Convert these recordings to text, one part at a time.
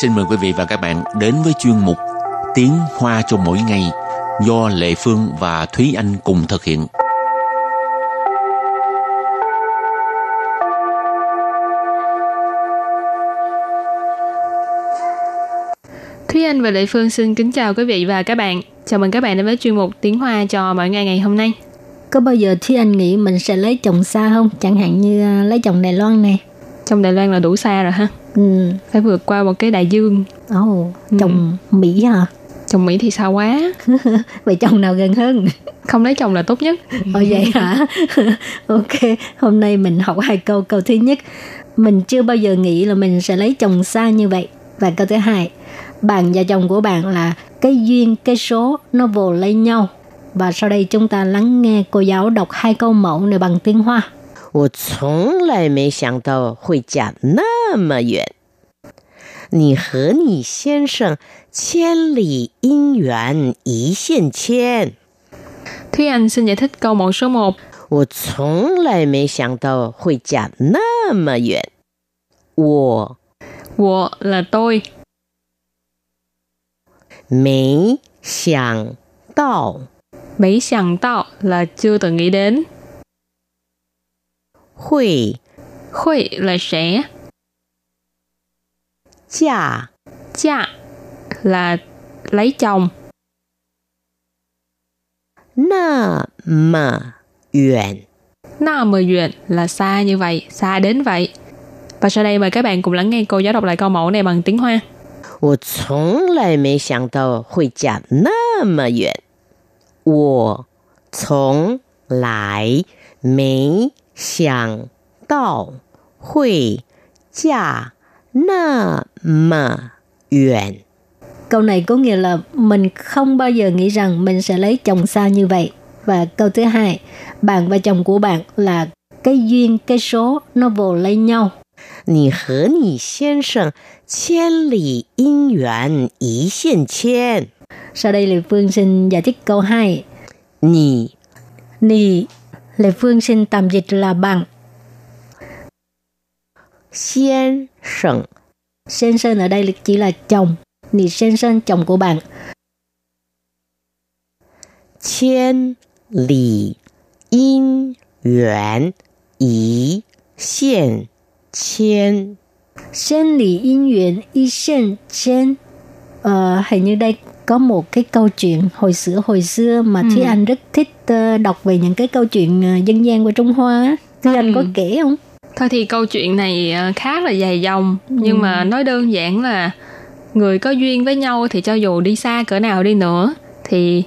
xin mời quý vị và các bạn đến với chuyên mục Tiếng Hoa cho mỗi ngày do Lệ Phương và Thúy Anh cùng thực hiện. Thúy Anh và Lệ Phương xin kính chào quý vị và các bạn. Chào mừng các bạn đến với chuyên mục Tiếng Hoa cho mỗi ngày ngày hôm nay. Có bao giờ Thúy Anh nghĩ mình sẽ lấy chồng xa không? Chẳng hạn như à, lấy chồng Đài Loan này. Trong Đài Loan là đủ xa rồi ha. Ừ. Phải vượt qua một cái đại dương. Ồ, chồng Mỹ hả? Chồng Mỹ thì xa quá. Vậy chồng nào gần hơn? Không lấy chồng là tốt nhất. Ồ vậy hả? ok, hôm nay mình học hai câu. Câu thứ nhất, mình chưa bao giờ nghĩ là mình sẽ lấy chồng xa như vậy. Và câu thứ hai, bạn và chồng của bạn là cái duyên, cái số nó vồ lấy nhau. Và sau đây chúng ta lắng nghe cô giáo đọc hai câu mẫu này bằng tiếng Hoa. 我从来没想到会嫁那么远。你和你先生千里姻缘一线牵。Thúy Anh xin giải thích câu mẫu số 1. 我从来没想到会嫁那么远。我 Wo là tôi. 没想到 Mấy sẵn tạo là chưa từng nghĩ đến. 会 Khuy là sẽ. 嫁 Cha là lấy chồng. 那么远。 Na mờ duyện là xa như vậy, xa đến vậy. Và sau đây mời các bạn cùng lắng nghe cô giáo đọc lại câu mẫu này bằng tiếng Hoa. 我从来没想到会嫁那么远。我从来没 想到会嫁那么远。 Câu này có nghĩa là mình không bao giờ nghĩ rằng mình sẽ lấy chồng xa như vậy. Và câu thứ hai, bạn và chồng của bạn là cái duyên, cái số nó vồ lấy nhau. 你和你先生千里姻缘一线牵。 Sau đây Lê Phương xin giải thích câu 2. 你 Nì, Lê Phương xin tạm dịch là bạn. 先生 Sen sơn ở đây chỉ là chồng. Nì sen sơn chồng của bạn. 千里姻缘一线牵。 Sen lì yên nguyện y sen chen. Ờ, hình như đây có một cái câu chuyện hồi xưa hồi xưa mà Thúy Anh rất thích ờ, đọc về những cái câu chuyện ờ, dân gian của Trung Hoa. Thúy Anh có kể không? Thôi thì câu chuyện này ờ, khá là dài dòng nhưng mà nói đơn giản là người có duyên với nhau thì cho dù đi xa cỡ nào đi nữa thì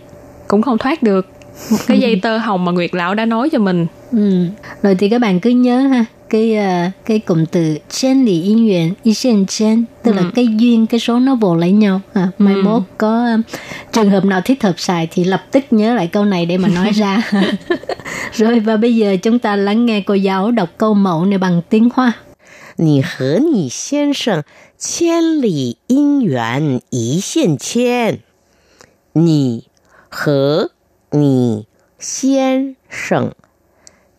cũng không thoát được một cái dây tơ hồng mà Nguyệt lão đã nói cho mình. Ừ. Rồi thì các bạn cứ nhớ ha cái ờ, cái cụm từ chen lì yên nguyện y sen chen tức là cái duyên cái số nó vồ lấy nhau à, mai mốt có ờ, trường hợp nào thích hợp xài thì lập tức nhớ lại câu này để mà nói ra rồi và bây giờ chúng ta lắng nghe cô giáo đọc câu mẫu này bằng tiếng hoa 你和你先生千里姻缘一线牵。你和你先生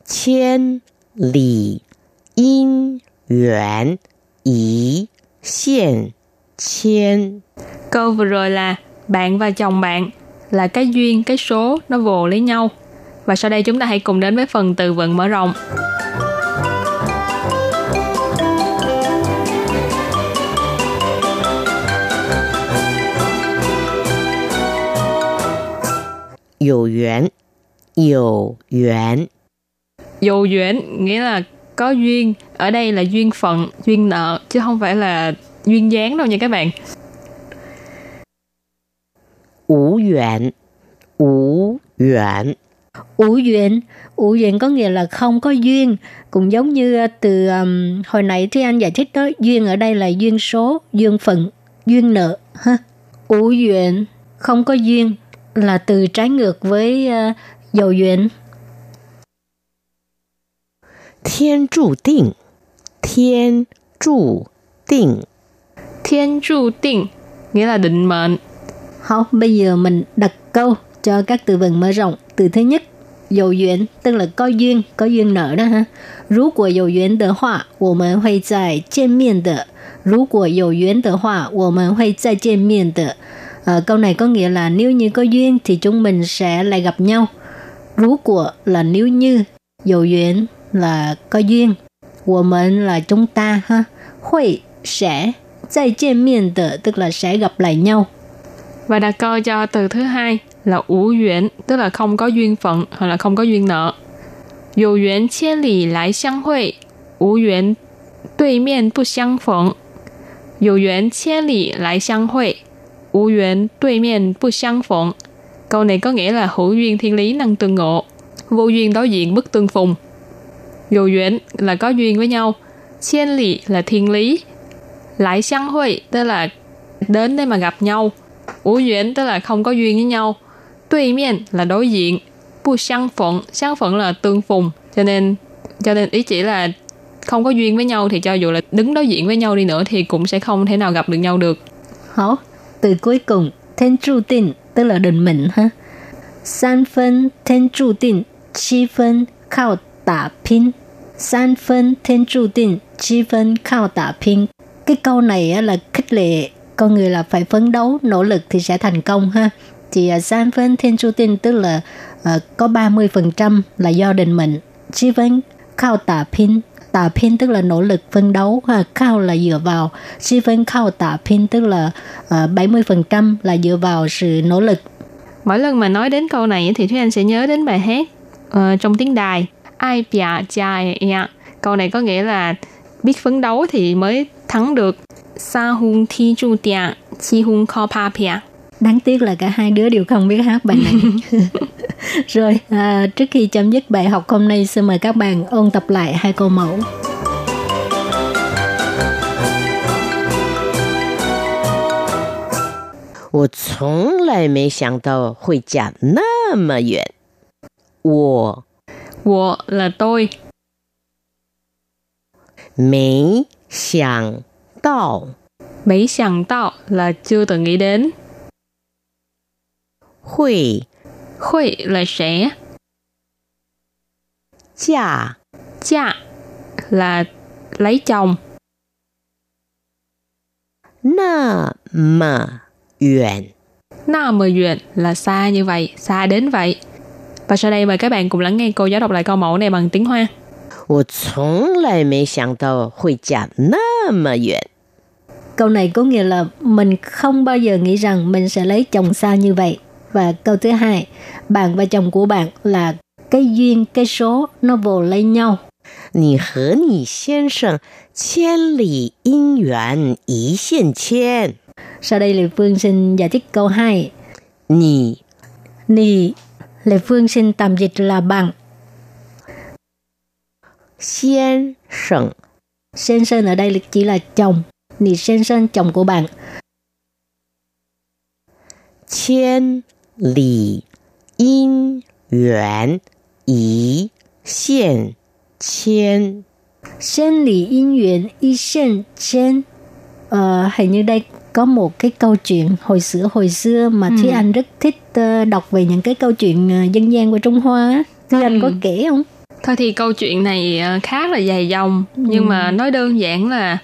千里 姻缘一线牵。 Câu vừa rồi là bạn và chồng bạn là cái duyên, cái số nó vồ lấy nhau. Và sau đây chúng ta hãy cùng đến với phần từ vựng mở rộng. 有缘，有缘， Dù duyên nghĩa là có duyên ở đây là duyên phận duyên nợ chứ không phải là duyên dáng đâu nha các bạn. Ủ duyện ủ duyện ủ duyện ủ duyện có nghĩa là không có duyên. Cũng giống như à, từ um, hồi nãy thì anh giải thích đó duyên ở đây là duyên số duyên phận duyên nợ ha. Ủ duyện không có duyên là từ trái ngược với uh, dầu duyện 天注定，天注定， Thiên tru định nghĩa là định mệnh. Học bây giờ mình đặt câu cho các từ vựng mở rộng. Từ thứ nhất, dầu duyên tức là có duyên, có duyên nợ đó ha. Nếu 果有缘的话，我们会在见面的。 Nếu 果有缘的话，我们会再见面的. À, câu này có nghĩa là nếu như có duyên thì chúng mình sẽ lại gặp nhau. Nếu 果 là nếu như, dầu duyên là có duyên, 我们 là chúng ta ha, hội sẽ, 再见面的 tức là sẽ gặp lại nhau. Và đặt câu cho từ thứ hai là ủ duyên, tức là không có duyên phận hoặc là không có duyên nợ. 有缘千里来相会，无缘对面不相逢。有缘千里来相会，无缘对面不相逢. Câu này có nghĩa là hữu duyên thiên lý năng tương ngộ, vô duyên đối diện bất tương phùng. Dù duyên là có duyên với nhau,千里là thiên lý, lại相hội tức là đến để mà gặp nhau, ủ duyên tức là không có duyên với nhau, đối miệng là đối diện, bu相phận,相phận là tương phùng, cho nên cho nên ý chỉ là không có duyên với nhau thì cho dù là đứng đối diện với nhau đi nữa thì cũng sẽ không thể nào gặp được nhau được. Hảo, từ cuối cùng, thiên注定 tức là định mệnh ha. San phân thiên注定, chi phân靠 打拼. San phân thiên注定, chi phân靠打拼. Cái câu này là khích lệ con người là phải phấn đấu, nỗ lực thì sẽ thành công ha. Thì uh, san phân thiên注定 tức là uh, có 30% là do định mệnh. Chi phân靠打拼 tà pin tức là nỗ lực phấn đấu ha cao là dựa vào si phân cao tà pin tức là uh, 70% là dựa vào sự nỗ lực mỗi lần mà nói đến câu này thì Thúy Anh sẽ nhớ đến bài hát uh, trong tiếng đài ai bia chai ya câu này có nghĩa là biết phấn đấu thì mới thắng được sa hun thi chu tia chi hun kho pa pia đáng tiếc là cả hai đứa đều không biết hát bài này rồi à, trước khi chấm dứt bài học hôm nay xin mời các bạn ôn tập lại hai câu mẫu 我从来没想到会讲那么远。我 我 là tôi 没想到 mấy想到 là chưa từng nghĩ đến 会 Hội là sẽ 嫁 Cha là lấy chồng 那么远。 Na mờ duyện là xa như vậy, xa đến vậy. Và sau đây mời các bạn cùng lắng nghe cô giáo đọc lại câu mẫu này bằng tiếng Hoa. 我从来没想到会讲那么远。 câu này có nghĩa là mình không bao giờ nghĩ rằng mình sẽ lấy chồng xa như vậy và câu thứ hai bạn và chồng của bạn là cái duyên cái số nó vồ lấy nhau 你和你先生千里姻缘一线牵。 sau đây Lê Phương xin giải thích câu 2 你 Nì Lệ Phương xin tạm dịch là bằng. Xiên sẩn Sen sơn ở đây chỉ là chồng. Nì sen sơn chồng của bạn. Chiên lì yên yuán ý xiên chiên. Sen lì yên yuán ý xiên chiên. Ờ, hình như đây có một cái câu chuyện hồi xưa hồi xưa mà Thúy Anh rất thích ờ, đọc về những cái câu chuyện ờ, dân gian của Trung Hoa. Thúy Anh có kể không? Thôi thì câu chuyện này ờ, khá là dài dòng, nhưng mà nói đơn giản là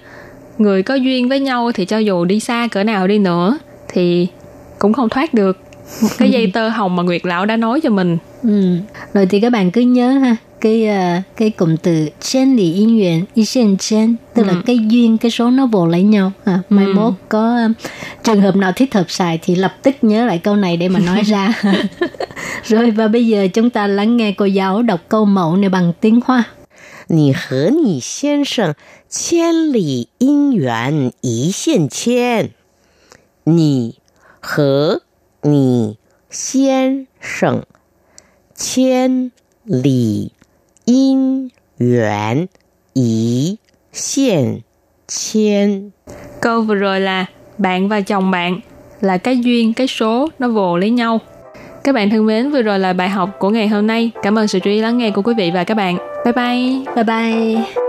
người có duyên với nhau thì cho dù đi xa cỡ nào đi nữa thì cũng không thoát được một cái dây tơ hồng mà Nguyệt Lão đã nói cho mình. Ừ. Rồi thì các bạn cứ nhớ ha cái ờ, cái cụm từ chen lì yên nguyện y sen chen tức là cái duyên cái số nó vồ lấy nhau à, mai mốt có ờ, trường hợp nào thích hợp xài thì lập tức nhớ lại câu này để mà nói ra rồi và bây giờ chúng ta lắng nghe cô giáo đọc câu mẫu này bằng tiếng hoa 你和你先生千里姻缘一线牵。你和你先生千里 因缘 ý hiện chen. Câu vừa rồi là bạn và chồng bạn là cái duyên, cái số nó vồ lấy nhau. Các bạn thân mến, vừa rồi là bài học của ngày hôm nay. Cảm ơn sự chú ý lắng nghe của quý vị và các bạn. Bye bye. Bye bye.